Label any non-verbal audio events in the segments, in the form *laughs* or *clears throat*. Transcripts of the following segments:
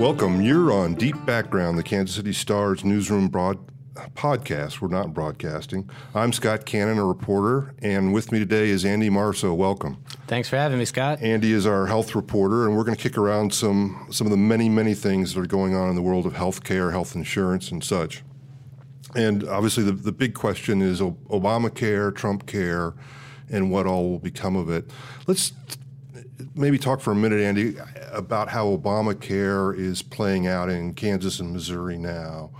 Welcome. You're on Deep Background, the Kansas City Star's newsroom broad podcast. We're not broadcasting. I'm Scott Cannon, a reporter, and with me today is Andy Marso. Welcome. Thanks for having me, Scott. Andy is our health reporter, and we're going to kick around some some of the many, many things that are going on in the world of healthcare, health insurance, and such. And obviously, the, the big question is Obamacare, Trump care, and what all will become of it. Let's maybe talk for a minute, Andy, about how Obamacare is playing out in Kansas and Missouri now.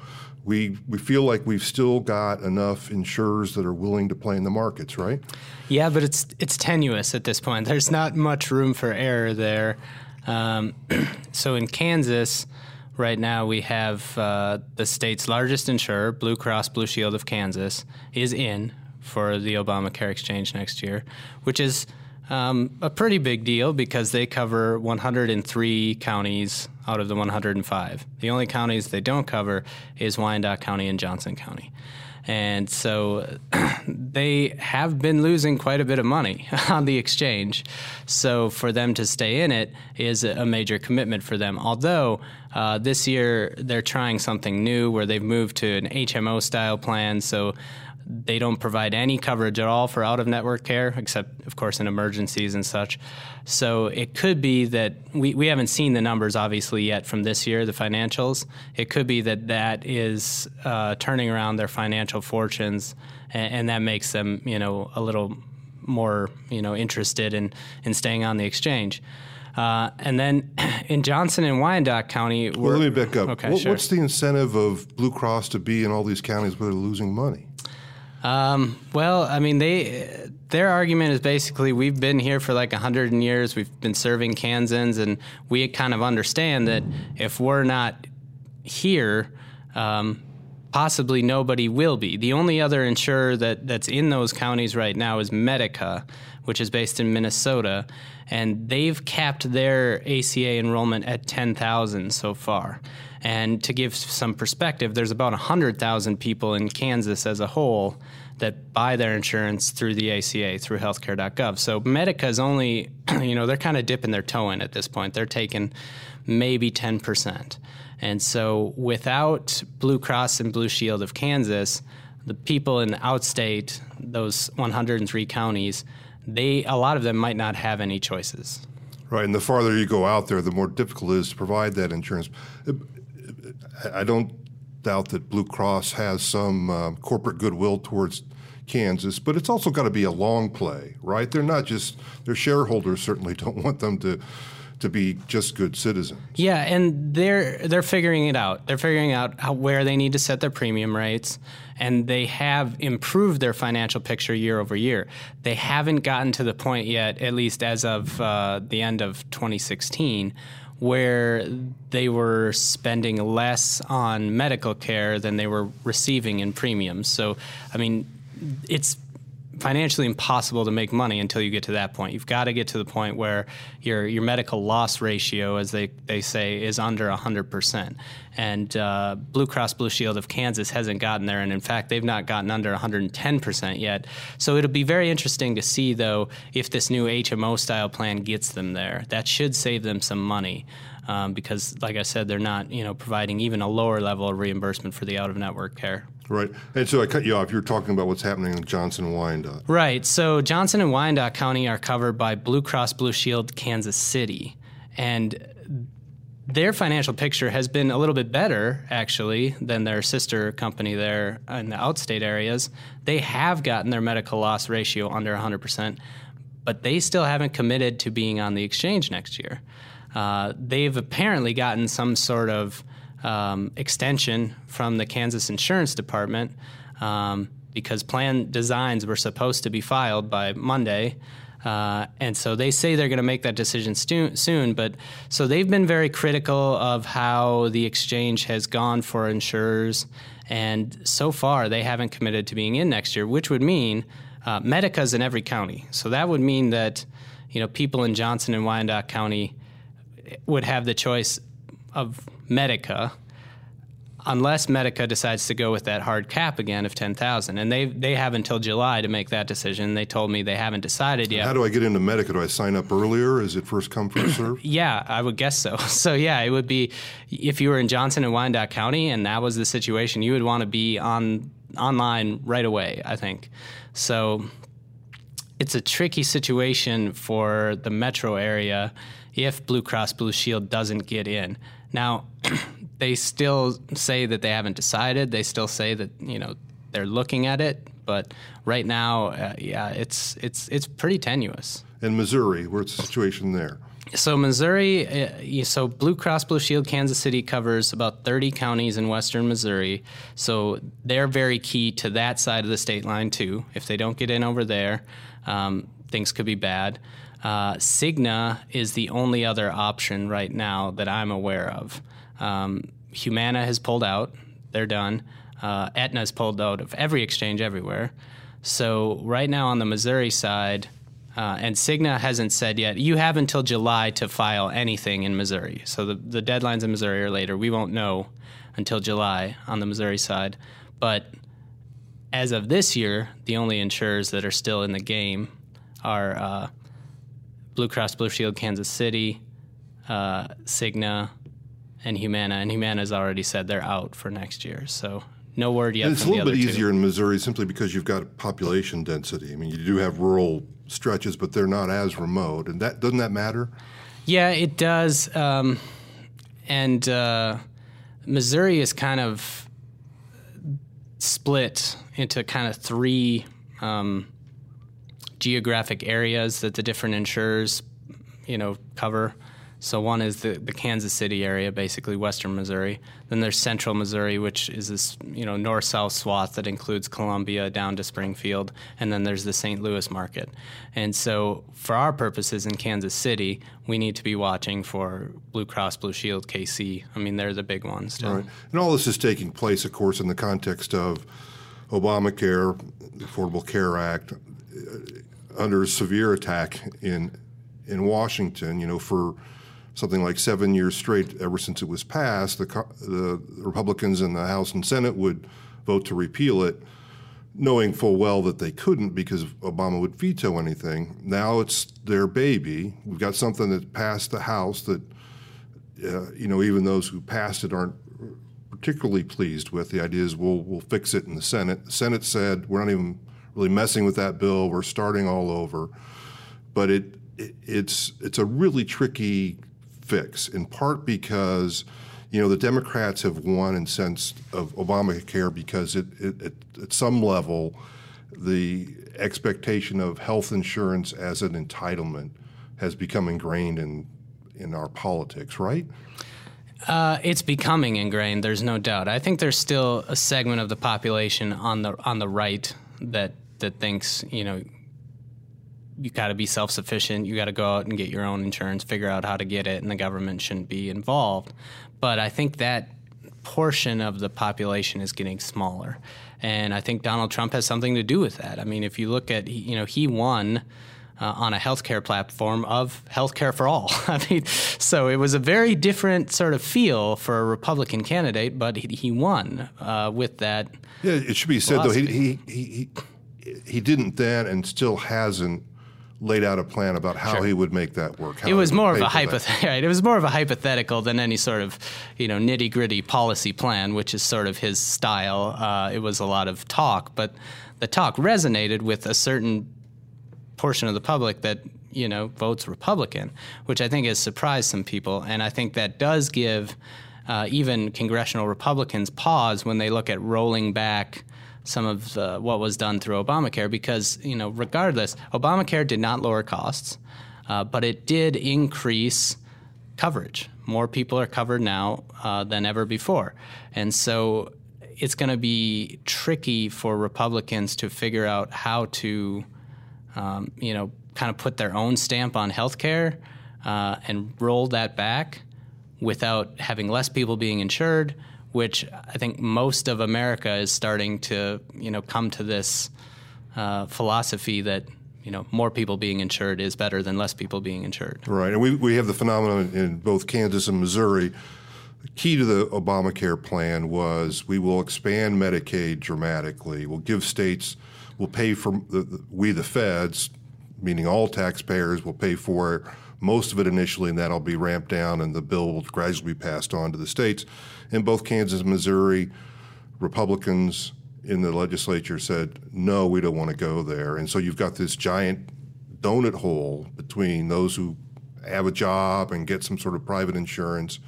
We, we feel like we've still got enough insurers that are willing to play in the markets, right? Yeah, but it's it's tenuous at this point. There's not much room for error there. Um, *clears throat* so in Kansas, right now we have uh, the state's largest insurer, Blue Cross Blue Shield of Kansas, is in for the Obamacare exchange next year, which is um, a pretty big deal because they cover 103 counties out of the 105. The only counties they don't cover is Wyandotte County and Johnson County. And so *clears throat* they have been losing quite a bit of money *laughs* on the exchange. So for them to stay in it is a major commitment for them. Although uh, this year they're trying something new where they've moved to an HMO style plan. So they don't provide any coverage at all for out of network care, except, of course, in emergencies and such. So it could be that we, we haven't seen the numbers, obviously, yet from this year, the financials. It could be that that is uh, turning around their financial fortunes, and, and, that makes them, you know, a little more, you know, interested in, in staying on the exchange. Uh, and then *clears throat* in Johnson and Wyandotte County, well, let me back up. Okay, what, sure. What's the incentive of Blue Cross to be in all these counties where they're losing money? Um, well, I mean, they their argument is basically we've been here for like a hundred years. We've been serving Kansans, and we kind of understand that if we're not here, um, possibly nobody will be. The only other insurer that, that's in those counties right now is Medica, which is based in Minnesota, and they've capped their ACA enrollment at 10,000 so far. And to give some perspective, there's about 100,000 people in Kansas as a whole that buy their insurance through the ACA, through healthcare.gov. So Medica is only, *clears throat* you know, they're kind of dipping their toe in at this point. They're taking maybe 10%. And so without Blue Cross and Blue Shield of Kansas, the people in outstate, those 103 counties, they a lot of them might not have any choices. Right, and the farther you go out there, the more difficult it is to provide that insurance. I don't doubt that Blue Cross has some uh, corporate goodwill towards Kansas, but it's also got to be a long play, right? They're not just their shareholders certainly *laughs* don't want them to to be just good citizens. Yeah, and they're they're figuring it out. They're figuring out how, where they need to set their premium rates, and they have improved their financial picture year over year. They haven't gotten to the point yet, at least as of uh, the end of 2016, where they were spending less on medical care than they were receiving in premiums. So, I mean, it's financially impossible to make money until you get to that point. You've got to get to the point where your your medical loss ratio, as they, they say, is under 100%. And uh, Blue Cross Blue Shield of Kansas hasn't gotten there. And in fact, they've not gotten under 110% yet. So it'll be very interesting to see, though, if this new HMO style plan gets them there. That should save them some money. Um, because, like I said, they're not, you know, providing even a lower level of reimbursement for the out of network care. Right. And so I cut you off. You're talking about what's happening in Johnson and Wyandotte. Right. So Johnson and Wyandotte County are covered by Blue Cross Blue Shield Kansas City. And their financial picture has been a little bit better, actually, than their sister company there in the outstate areas. They have gotten their medical loss ratio under 100%, but they still haven't committed to being on the exchange next year. Uh, they've apparently gotten some sort of um, extension from the Kansas Insurance Department um, because plan designs were supposed to be filed by Monday. Uh, and so they say they're going to make that decision stu- soon. But so they've been very critical of how the exchange has gone for insurers. And so far, they haven't committed to being in next year, which would mean uh, Medica's in every county. So that would mean that you know people in Johnson and Wyandotte County would have the choice of Medica unless Medica decides to go with that hard cap again of 10,000. And they they have until July to make that decision. They told me they haven't decided yet. How do I get into Medica? Do I sign up earlier? Is it first come, first serve? *clears throat* yeah, I would guess so. *laughs* So yeah, it would be if you were in Johnson and Wyandotte County and that was the situation, you would want to be on online right away, I think. So it's a tricky situation for the metro area if Blue Cross Blue Shield doesn't get in. Now, *clears throat* they still say that they haven't decided. They still say that you know they're looking at it, but right now, uh, yeah, it's it's it's pretty tenuous. In Missouri, where's the situation there? So Missouri, uh, so Blue Cross Blue Shield Kansas City covers about 30 counties in western Missouri. So they're very key to that side of the state line too. If they don't get in over there, um, things could be bad. Uh, Cigna is the only other option right now that I'm aware of. Um, Humana has pulled out; they're done. Uh, Aetna's pulled out of every exchange everywhere. So right now on the Missouri side, uh, and Cigna hasn't said yet. You have until July to file anything in Missouri. So the the deadlines in Missouri are later. We won't know until July on the Missouri side, but as of this year, the only insurers that are still in the game are uh, Blue Cross Blue Shield Kansas City, uh, Cigna, and Humana. And Humana has already said they're out for next year. So no word yet. And it's a little bit two. easier in Missouri simply because you've got population density. I mean, you do have rural stretches, but they're not as remote. And that doesn't that matter? Yeah, it does. Um, and uh, Missouri is kind of split into kind of three um, geographic areas that the different insurers, you know, cover. So one is the, the Kansas City area, basically western Missouri. Then there's central Missouri, which is this you know north-south swath that includes Columbia down to Springfield, and then there's the St. Louis market. And so for our purposes in Kansas City, we need to be watching for Blue Cross Blue Shield, KC. I mean, they're the big ones. Right. And all this is taking place, of course, in the context of Obamacare, the Affordable Care Act, uh, under severe attack in in Washington. You know, for something like seven years straight, ever since it was passed, the, the Republicans in the House and Senate would vote to repeal it, knowing full well that they couldn't because Obama would veto anything. Now it's their baby. We've got something that passed the House that, uh, you know, even those who passed it aren't particularly pleased with. The idea is we'll, we'll fix it in the Senate. The Senate said we're not even really messing with that bill. We're starting all over. But it, it it's it's a really tricky fix, in part because you know the Democrats have won in sense of Obamacare because it, it, it, at some level the expectation of health insurance as an entitlement has become ingrained in in our politics, right? Uh, it's becoming ingrained. There's no doubt. I think there's still a segment of the population on the on the right that that thinks you know you got to be self sufficient. You got to go out and get your own insurance, figure out how to get it, and the government shouldn't be involved. But I think that portion of the population is getting smaller, and I think Donald Trump has something to do with that. I mean, if you look at you know he won. Uh, on a healthcare platform of healthcare for all. *laughs* I mean, so it was a very different sort of feel for a Republican candidate, but he, he won uh, with that. Yeah, it should be said philosophy. though he, he he he didn't then and still hasn't laid out a plan about how sure. he would make that work. It was more of a hypothetical. *laughs* Right, it was more of a hypothetical than any sort of you know nitty gritty policy plan, which is sort of his style. Uh, it was a lot of talk, but the talk resonated with a certain portion of the public that you know votes Republican, which I think has surprised some people, and I think that does give. Uh, even congressional Republicans pause when they look at rolling back some of the, what was done through Obamacare because, you know, regardless, Obamacare did not lower costs, uh, but it did increase coverage. More people are covered now uh, than ever before. And so it's going to be tricky for Republicans to figure out how to, um, you know, kind of put their own stamp on healthcare uh, and roll that back without having less people being insured which I think most of America is starting to, you know, come to this uh, philosophy that you know more people being insured is better than less people being insured. Right, and we we have the phenomenon in both Kansas and Missouri key to the Obamacare plan was we will expand Medicaid dramatically. We'll give states, we'll pay for the, the, we the feds, meaning all taxpayers, will pay for most of it initially, and that'll be ramped down, and the bill will gradually be passed on to the states. In both Kansas and Missouri, Republicans in the legislature said, no, we don't want to go there. And so you've got this giant donut hole between those who have a job and get some sort of private insurance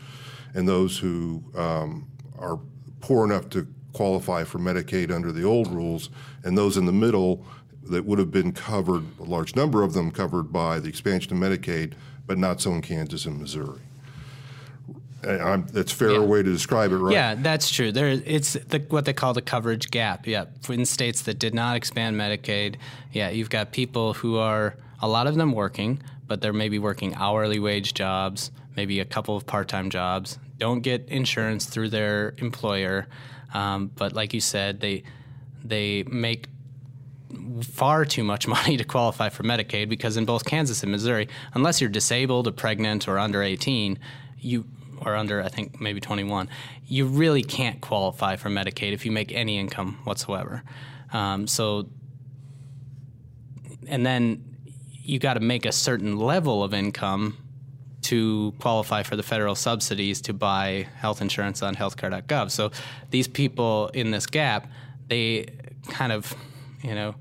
and those who um, are poor enough to qualify for Medicaid under the old rules, and those in the middle that would have been covered, a large number of them covered by the expansion of Medicaid, but not so in Kansas and Missouri. I'm, that's a fair Yeah. way to describe it, right? Yeah, that's true. There, it's the, what they call the coverage gap. Yeah, in states that did not expand Medicaid, yeah, you've got people who are a lot of them working, but they're maybe working hourly wage jobs, maybe a couple of part-time jobs, don't get insurance through their employer, um, but like you said, they they make far too much *laughs* money to qualify for Medicaid because in both Kansas and Missouri, unless you're disabled or pregnant or under 18, you or under I think maybe 21, you really can't qualify for Medicaid if you make any income whatsoever. Um, so, and then you got to make a certain level of income to qualify for the federal subsidies to buy health insurance on healthcare.gov. So these people in this gap, they kind of, you know,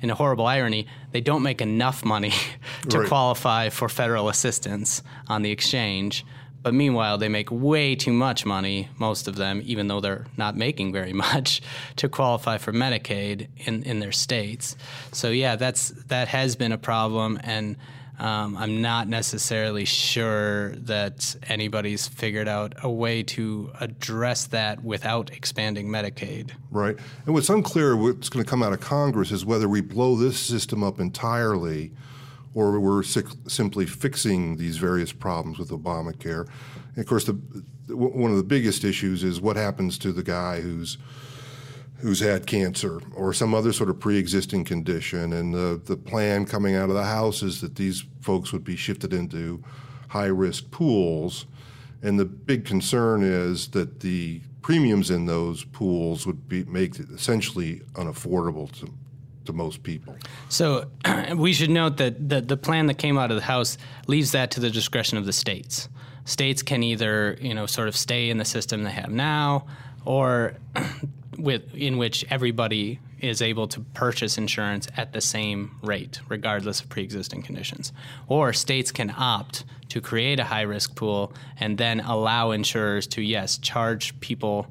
in a horrible irony, they don't make enough money *laughs* to Right. qualify for federal assistance on the exchange. But meanwhile, they make way too much money, most of them, even though they're not making very *laughs* much, to qualify for Medicaid in, in their states. So yeah, that's that has been a problem, and um, I'm not necessarily sure that anybody's figured out a way to address that without expanding Medicaid. Right. And what's unclear, what's going to come out of Congress, is whether we blow this system up entirely or we're simply fixing these various problems with Obamacare. And of course, the- one of the biggest issues is what happens to the guy who's who's had cancer or some other sort of pre-existing condition. And the, the plan coming out of the House is that these folks would be shifted into high-risk pools. And the big concern is that the premiums in those pools would be make it essentially unaffordable to, to most people. So *clears throat* we should note that the, the plan that came out of the House leaves that to the discretion of the states. States can either, you know, sort of stay in the system they have now, or *clears throat* with in which everybody is able to purchase insurance at the same rate, regardless of pre-existing conditions. Or states can opt to create a high-risk pool and then allow insurers to, yes, charge people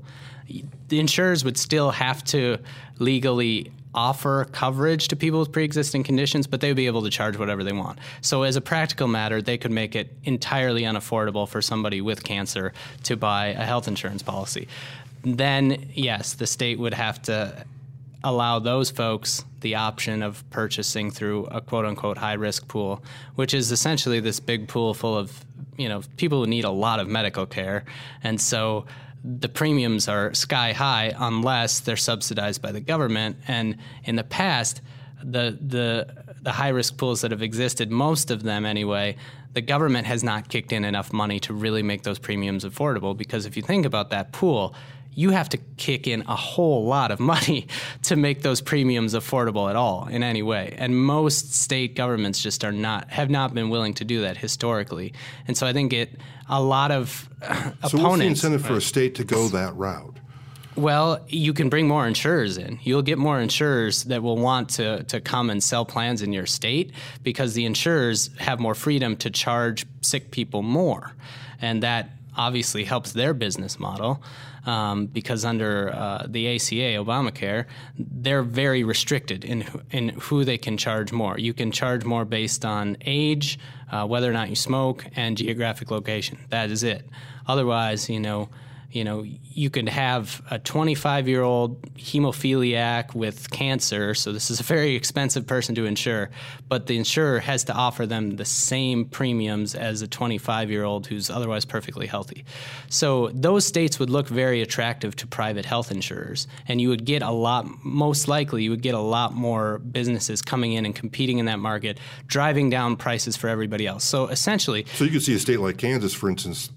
the insurers would still have to legally offer coverage to people with pre-existing conditions, but they would be able to charge whatever they want. So as a practical matter, they could make it entirely unaffordable for somebody with cancer to buy a health insurance policy. Then yes, the state would have to allow those folks the option of purchasing through a quote unquote high risk pool, which is essentially this big pool full of you know people who need a lot of medical care, and so the premiums are sky high unless they're subsidized by the government. And in the past, the the the high risk pools that have existed, most of them anyway, the government has not kicked in enough money to really make those premiums affordable. Because if you think about that pool, you have to kick in a whole lot of *laughs* money to make those premiums affordable at all in any way. And most state governments just are not have not been willing to do that historically. And so I think it a lot of uh, *clears throat* So what's the opponents incentive for a state to go that route? well, you can bring more insurers in. You'll get more insurers that will want to, to come and sell plans in your state because the insurers have more freedom to charge sick people more. And that obviously helps their business model um, because under uh, the ACA, Obamacare, they're very restricted in, in who they can charge more. You can charge more based on age, uh, whether or not you smoke, and geographic location. That is it. Otherwise, you know, you know, you could have a 25 year old hemophiliac with cancer, so this is a very expensive person to insure, but the insurer has to offer them the same premiums as a 25 year old who's otherwise perfectly healthy. So those states would look very attractive to private health insurers, and you would get a lot, most likely, you would get a lot more businesses coming in and competing in that market, driving down prices for everybody else. So essentially, So you could see a state like Kansas, for instance,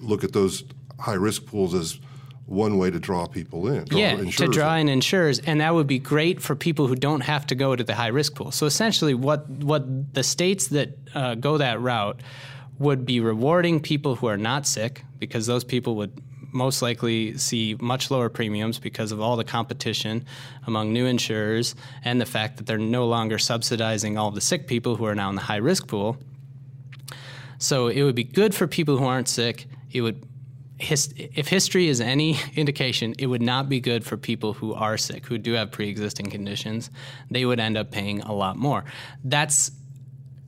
look at those high risk pools as one way to draw people in. Draw yeah, to draw in insurers, and that would be great for people who don't have to go to the high risk pool. So essentially, what what the states that uh, go that route would be rewarding people who are not sick because those people would most likely see much lower premiums because of all the competition among new insurers and the fact that they're no longer subsidizing all the sick people who are now in the high risk pool. So it would be good for people who aren't sick. It would his, if history is any *laughs* indication, it would not be good for people who are sick, who do have pre-existing conditions. They would end up paying a lot more. That's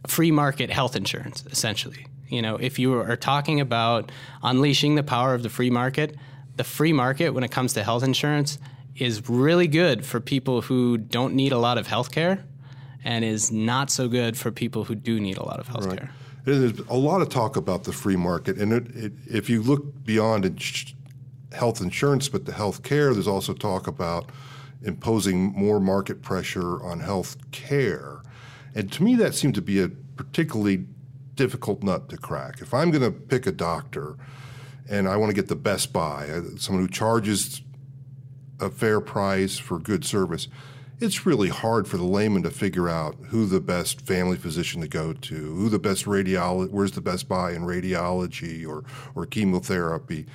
free market health insurance, essentially. You know, if you are talking about unleashing the power of the free market, the free market when it comes to health insurance is really good for people who don't need a lot of health care and is not so good for people who do need a lot of health care. Right. There's a lot of talk about the free market, and it, it, if you look beyond health insurance, but the health care, there's also talk about imposing more market pressure on health care. And to me, that seemed to be a particularly difficult nut to crack. If I'm going to pick a doctor and I want to get the best buy, uh, someone who charges a fair price for good service, it's really hard for the layman to figure out who the best family physician to go to, who the best radiology, where's the best buy in radiology or or chemotherapy.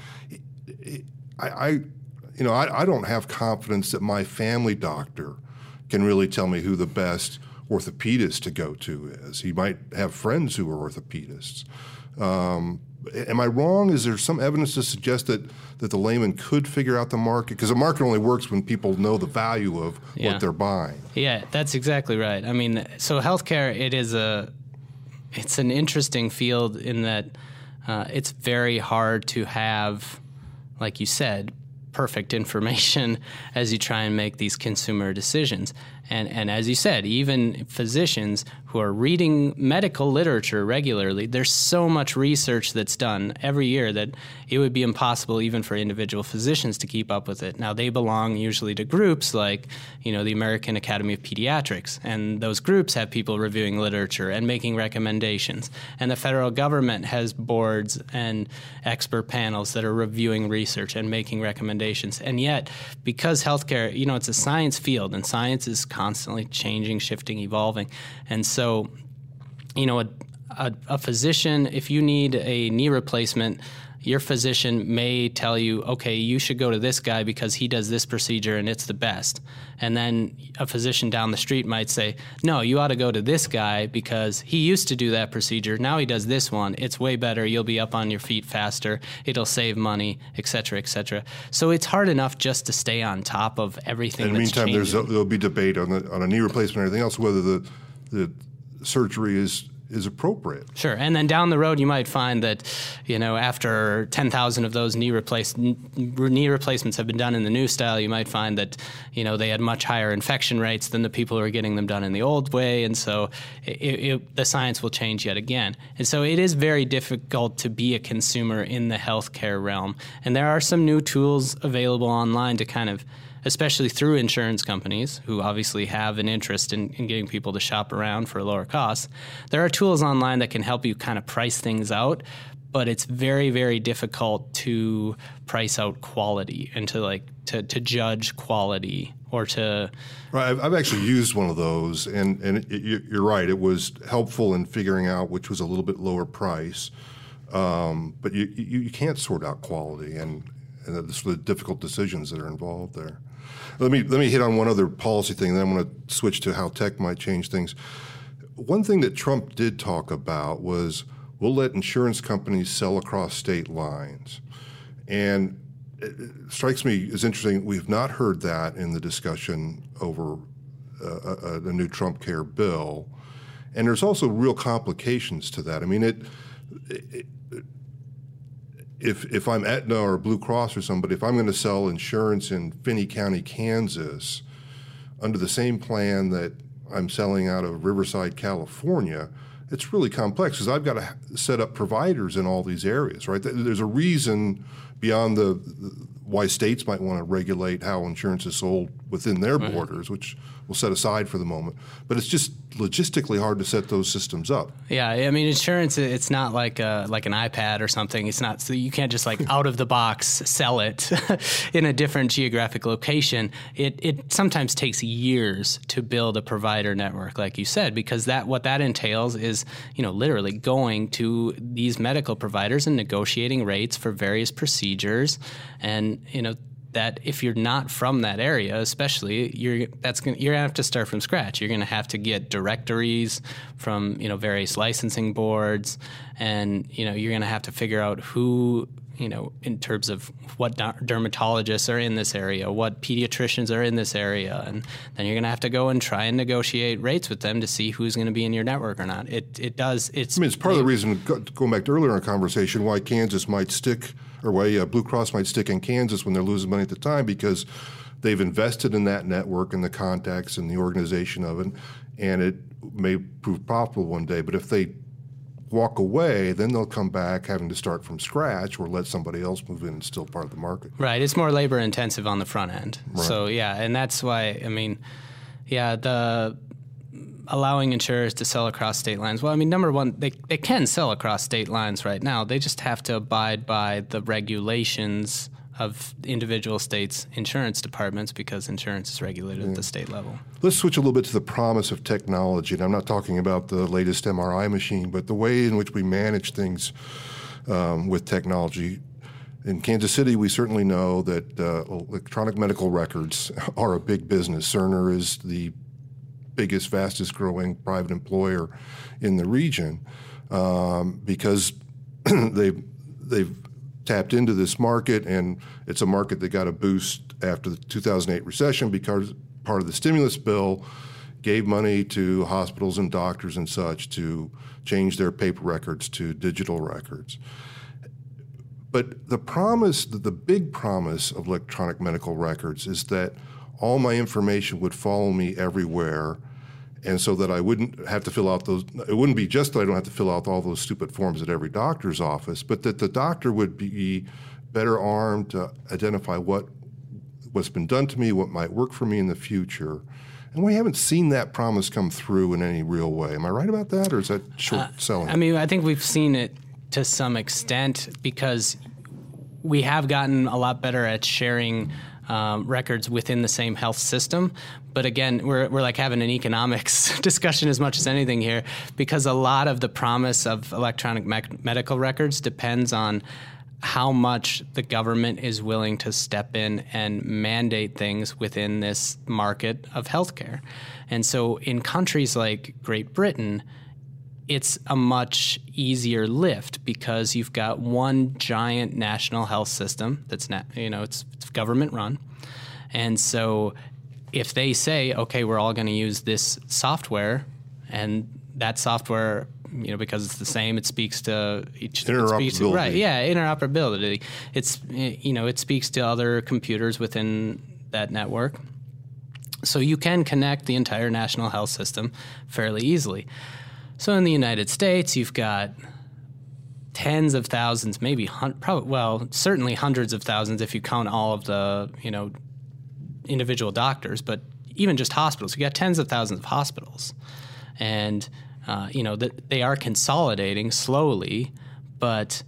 I, I you know, I, I don't have confidence that my family doctor can really tell me who the best orthopedist to go to is. He might have friends who are orthopedists. Um, am I wrong? Is there some evidence to suggest that, that the layman could figure out the market? Because the market only works when people know the value of yeah. what they're buying. Yeah, that's exactly right. I mean, so healthcare it is a it's an interesting field in that uh, it's very hard to have, like you said, perfect *laughs* information as you try and make these consumer decisions. And, and as you said, even physicians who are reading medical literature regularly, there's so much research that's done every year that it would be impossible even for individual physicians to keep up with it. Now, they belong usually to groups like, you know, the American Academy of Pediatrics, and those groups have people reviewing literature and making recommendations. And the federal government has boards and expert panels that are reviewing research and making recommendations. And yet, because healthcare, you know, it's a science field, and science is constantly changing, shifting, evolving. And so, you know, a, a, a physician, if you need a knee replacement, your physician may tell you, okay, you should go to this guy because he does this procedure and it's the best. And then a physician down the street might say, no, you ought to go to this guy because he used to do that procedure. Now he does this one. It's way better. You'll be up on your feet faster. It'll save money, et cetera, et cetera. So it's hard enough just to stay on top of everything. In the meantime, there's a, there'll be debate on, the, on a knee replacement and everything else, whether the, the surgery is is appropriate. Sure, and then down the road, you might find that, you know, after ten thousand of those knee replace knee replacements have been done in the new style, you might find that, you know, they had much higher infection rates than the people who are getting them done in the old way, and so it, it, the science will change yet again. And so it is very difficult to be a consumer in the healthcare realm, and there are some new tools available online to kind of especially through insurance companies who obviously have an interest in, in getting people to shop around for lower costs. There are tools online that can help you kind of price things out, but it's very very difficult to price out quality and to like to, to judge quality or to right I've, I've actually used one of those and and it, you're right it was helpful in figuring out which was a little bit lower price um, but you, you, you can't sort out quality and and the difficult decisions that are involved there let me let me hit on one other policy thing, then I'm going to switch to how tech might change things. One thing that Trump did talk about was we'll let insurance companies sell across state lines, and it strikes me as interesting. We've not heard that in the discussion over uh, uh, the new Trump Care bill, and there's also real complications to that. I mean, it, it if if I'm Aetna or Blue Cross or somebody, if I'm going to sell insurance in Finney County, Kansas, under the same plan that I'm selling out of Riverside, California, it's really complex because I've got to set up providers in all these areas, right? There's a reason beyond the, the why states might want to regulate how insurance is sold within their right. borders, which we'll set aside for the moment. But it's just logistically hard to set those systems up. Yeah, I mean, insurance it's not like a, like an iPad or something. It's not so you can't just like *laughs* out of the box sell it *laughs* in a different geographic location. It it sometimes takes years to build a provider network, like you said, because that what that entails is you know literally going to these medical providers and negotiating rates for various procedures, and you know that if you're not from that area, especially you're that's gonna, you're gonna have to start from scratch. You're gonna have to get directories from you know various licensing boards, and you know you're gonna have to figure out who you know in terms of what dermatologists are in this area, what pediatricians are in this area, and then you're gonna have to go and try and negotiate rates with them to see who's going to be in your network or not. It it does. It's I mean it's part of the reason going back to earlier in our conversation why Kansas might stick or why uh, Blue Cross might stick in Kansas when they're losing money at the time because they've invested in that network and the contacts and the organization of it, and it may prove profitable one day. But if they walk away, then they'll come back having to start from scratch or let somebody else move in and still part of the market. Right. It's more labor intensive on the front end. Right. So yeah, and that's why I mean, yeah, the allowing insurers to sell across state lines. Well, I mean, number one, they, they can sell across state lines right now. They just have to abide by the regulations of individual states' insurance departments because insurance is regulated yeah. at the state level. Let's switch a little bit to the promise of technology. And I'm not talking about the latest MRI machine, but the way in which we manage things um, with technology. In Kansas City, we certainly know that uh, electronic medical records *laughs* are a big business. Cerner is the biggest, fastest growing private employer in the region um, because *clears throat* they've, they've tapped into this market, and it's a market that got a boost after the 2008 recession because part of the stimulus bill gave money to hospitals and doctors and such to change their paper records to digital records. But the promise, the big promise of electronic medical records is that all my information would follow me everywhere and so that I wouldn't have to fill out those. It wouldn't be just that I don't have to fill out all those stupid forms at every doctor's office, but that the doctor would be better armed to identify what what's been done to me, what might work for me in the future. And we haven't seen that promise come through in any real way. Am I right about that, or is that short uh, selling? I mean, I think we've seen it to some extent because we have gotten a lot better at sharing um, records within the same health system. But again, we're, we're like having an economics *laughs* discussion as much as anything here because a lot of the promise of electronic me- medical records depends on how much the government is willing to step in and mandate things within this market of healthcare. And so in countries like Great Britain, it's a much easier lift because you've got one giant national health system that's not, you know, it's, it's government run. And so if they say, okay, we're all going to use this software and that software, you know, because it's the same, it speaks to each interoperability. To, right? Yeah, interoperability. It's you know, it speaks to other computers within that network. So you can connect the entire national health system fairly easily. So in the United States, you've got tens of thousands, maybe hun- probably well, certainly hundreds of thousands if you count all of the you know individual doctors, but even just hospitals. You got tens of thousands of hospitals, and uh, you know that they are consolidating slowly, but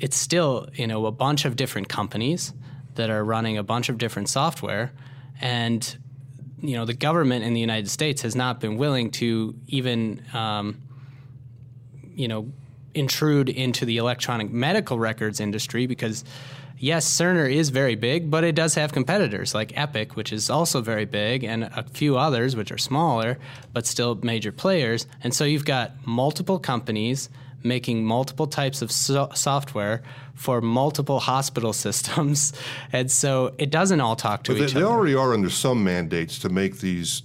it's still you know a bunch of different companies that are running a bunch of different software, and you know the government in the United States has not been willing to even um, you know, intrude into the electronic medical records industry because yes, Cerner is very big, but it does have competitors like Epic, which is also very big, and a few others which are smaller but still major players. And so you've got multiple companies making multiple types of so- software for multiple hospital *laughs* systems, and so it doesn't all talk to but each they, other. They already are under some mandates to make these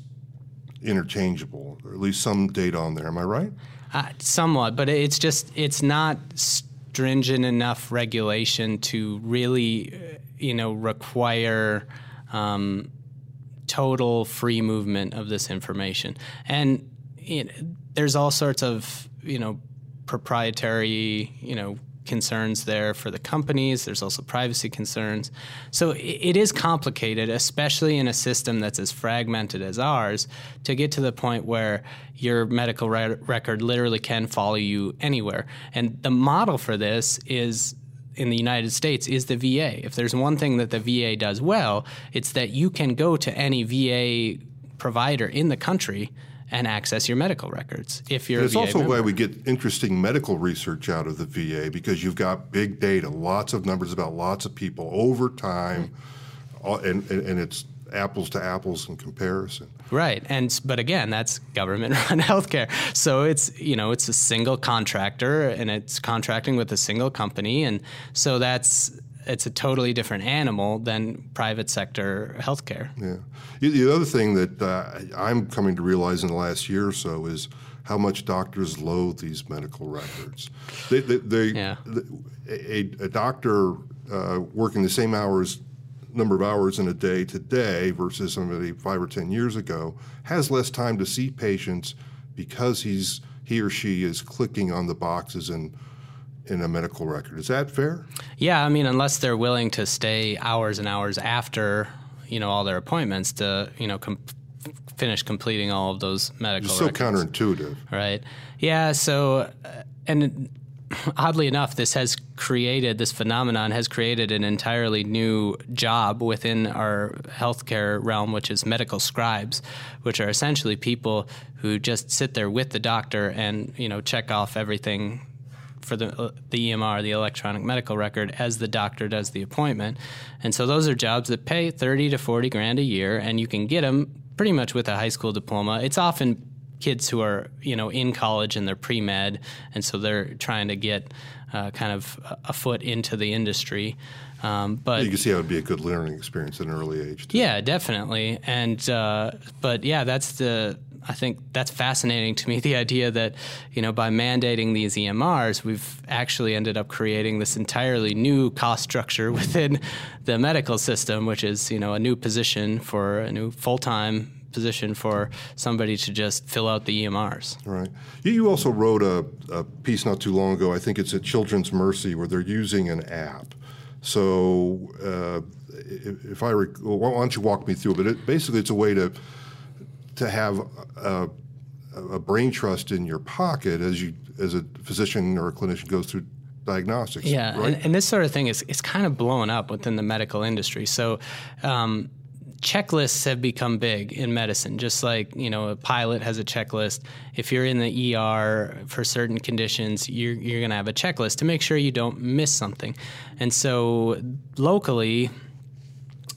interchangeable, or at least some data on there. Am I right? Uh, somewhat, but it's just it's not stringent enough regulation to really, uh, you know, require um, total free movement of this information. And there's all sorts of you know proprietary you know concerns there for the companies. There's also privacy concerns. So it is complicated, especially in a system that's as fragmented as ours, to get to the point where your medical re- record literally can follow you anywhere. And the model for this is in the United States is the VA. If there's one thing that the VA does well, it's that you can go to any VA provider in the country and access your medical records if you're. it's also member. why we get interesting medical research out of the VA because you've got big data, lots of numbers about lots of people over time, mm-hmm. and, and, and it's apples to apples in comparison. Right, and but again, that's government-run *laughs* healthcare. So it's you know it's a single contractor, and it's contracting with a single company, and so that's it's a totally different animal than private sector healthcare. Yeah. The other thing that uh, I'm coming to realize in the last year or so is how much doctors loathe these medical records. They, they, they yeah. a, a, doctor uh, working the same hours, number of hours in a day today versus somebody five or ten years ago has less time to see patients because he's he or she is clicking on the boxes and in a medical record. Is that fair? Yeah, I mean, unless they're willing to stay hours and hours after you know all their appointments to you know com- finish completing all of those medical. It's so records. counterintuitive, right? Yeah. So, uh, and *clears throat* oddly enough, this has created this phenomenon has created an entirely new job within our healthcare realm, which is medical scribes, which are essentially people who just sit there with the doctor and you know check off everything for the the EMR, the electronic medical record, as the doctor does the appointment. And so those are jobs that pay 30 to 40 grand a year, and you can get them pretty much with a high school diploma. It's often kids who are you know in college and they're pre med, and so they're trying to get uh, kind of a foot into the industry. Um, but you can see how it would be a good learning experience at an early age. Too. Yeah, definitely. And uh, but yeah, that's the I think that's fascinating to me. *laughs* The idea that you know by mandating these EMRs, we've actually ended up creating this entirely new cost structure *laughs* within the medical system, which is you know a new position for a new full time position for somebody to just fill out the EMRs. Right. You also wrote a, a piece not too long ago. I think it's at Children's Mercy where they're using an app. So. Uh, if I rec- why don't you walk me through it? But it, basically, it's a way to to have a, a brain trust in your pocket as you as a physician or a clinician goes through diagnostics. Yeah, right? and, and, this sort of thing is it's kind of blown up within the medical industry. So. Um, checklists have become big in medicine just like you know a pilot has a checklist if you're in the er for certain conditions you're, you're going to have a checklist to make sure you don't miss something and so locally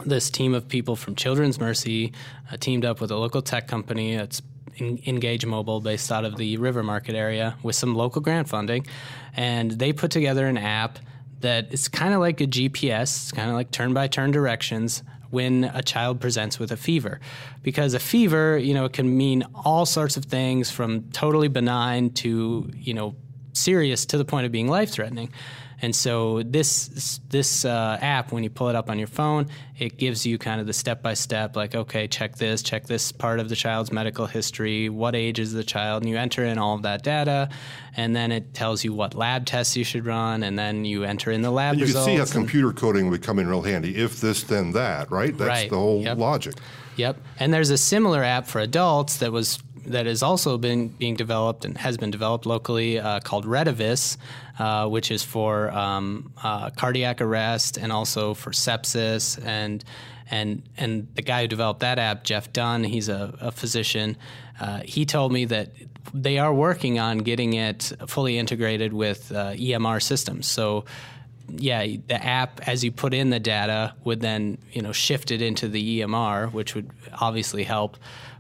this team of people from Children's Mercy uh, teamed up with a local tech company that's Engage Mobile, based out of the River Market area, with some local grant funding, and they put together an app that is kind of like a GPS. It's kind of like turn-by-turn directions when a child presents with a fever. Because a fever you know it can mean all sorts of things from totally benign to you know serious to the point of being life threatening and so this this uh, app, when you pull it up on your phone, it gives you kind of the step by step, like okay, check this, check this part of the child's medical history, what age is the child, and you enter in all of that data, and then it tells you what lab tests you should run, and then you enter in the lab and you results. Can see how computer coding would come in real handy. If this, then that, right? That's right. the whole yep. logic. Yep. And there's a similar app for adults that was that has also been being developed and has been developed locally uh, called Retevis, uh, which is for um, uh, cardiac arrest and also for sepsis and and and the guy who developed that app, Jeff Dunn, he's a, a physician. Uh, he told me that they are working on getting it fully integrated with uh, EMR systems. So yeah, the app as you put in the data would then you know shift it into the EMR, which would obviously help.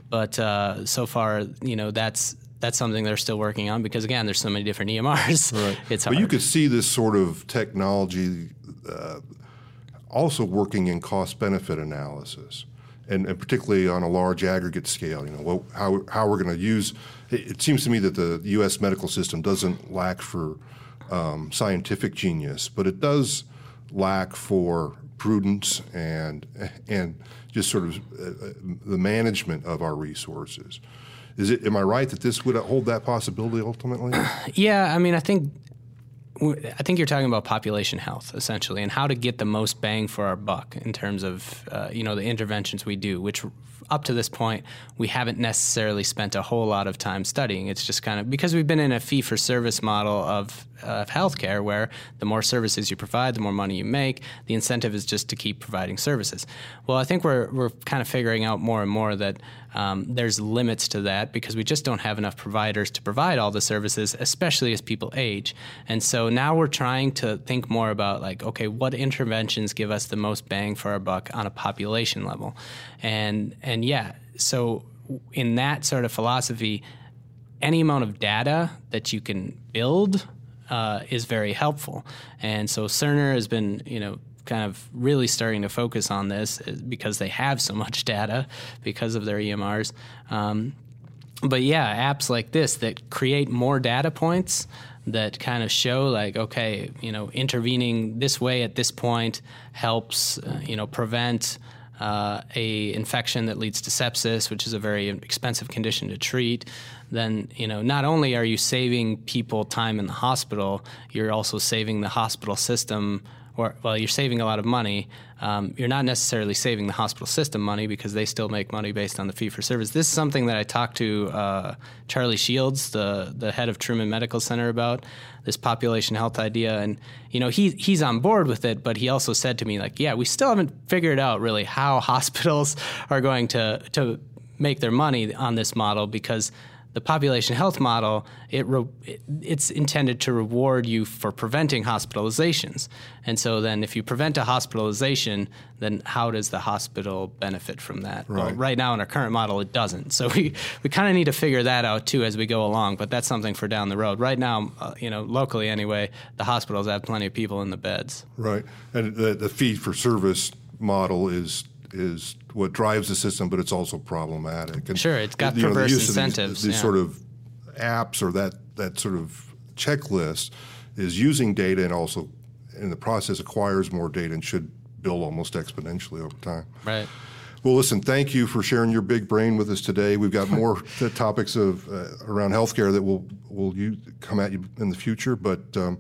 But uh, so far, you know, that's that's something they're still working on because again, there's so many different EMRs. Right. *laughs* It's hard. But you could see this sort of technology uh, also working in cost benefit analysis. And, and, particularly on a large aggregate scale, you know, what, how, how we're going to use. It, it, seems to me that the U.S. medical system doesn't lack for um, scientific genius, but it does lack for prudence and and just sort of uh, the management of our resources. Is it? Am I right that this would hold that possibility ultimately? Yeah, I mean, I think I think you're talking about population health essentially, and how to get the most bang for our buck in terms of uh, you know the interventions we do, which up to this point we haven't necessarily spent a whole lot of time studying. It's just kind of because we've been in a fee for service model of of healthcare, where the more services you provide, the more money you make. The incentive is just to keep providing services. Well, I think we're we're kind of figuring out more and more that um, there's limits to that because we just don't have enough providers to provide all the services, especially as people age. And so now we're trying to think more about like, okay, what interventions give us the most bang for our buck on a population level, and and yeah, so in that sort of philosophy, any amount of data that you can build uh, is very helpful. And so Cerner has been, you know, kind of really starting to focus on this because they have so much *laughs* data because of their EMRs. Um, but yeah, apps like this that create more data points that kind of show like okay, you know, intervening this way at this point helps, uh, you know, prevent. Uh, a infection that leads to sepsis, which is a very expensive condition to treat, then you know not only are you saving people time in the hospital, you're also saving the hospital system or well, you're saving a lot of money. Um, you're not necessarily saving the hospital system money because they still make money based on the fee for service. This is something that I talked to uh, Charlie Shields, the the head of Truman Medical Center, about this population health idea, and you know he he's on board with it, but he also said to me like, yeah, we still haven't figured out really how *laughs* hospitals are going to to make their money on this model because the population health model, it re- it's intended to reward you for preventing hospitalizations. And so then if you prevent a hospitalization, then how does the hospital benefit from that? Right, well, right now in our current model, it doesn't. So we, we kind of need to figure that out too as we go along, but that's something for down the road. Right now, uh, you know, locally anyway, the hospitals have plenty of people in the beds. Right. And the, the fee for service model is is what drives the system, but it's also problematic. And, sure, it's got perverse know, the incentives. These, these yeah. sort of apps or that that sort of checklist is using data and also in the process acquires more data and should build almost exponentially over time. Right. Well, listen, thank you for sharing your big brain with us today. We've got more *laughs* topics of uh, around healthcare that will will you come at you in the future, but. Um,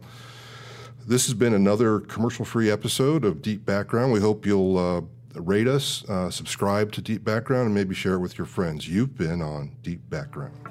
this has been another commercial-free episode of Deep Background. We hope you'll uh, rate us, uh, subscribe to Deep Background, and maybe share it with your friends. You've been on Deep Background.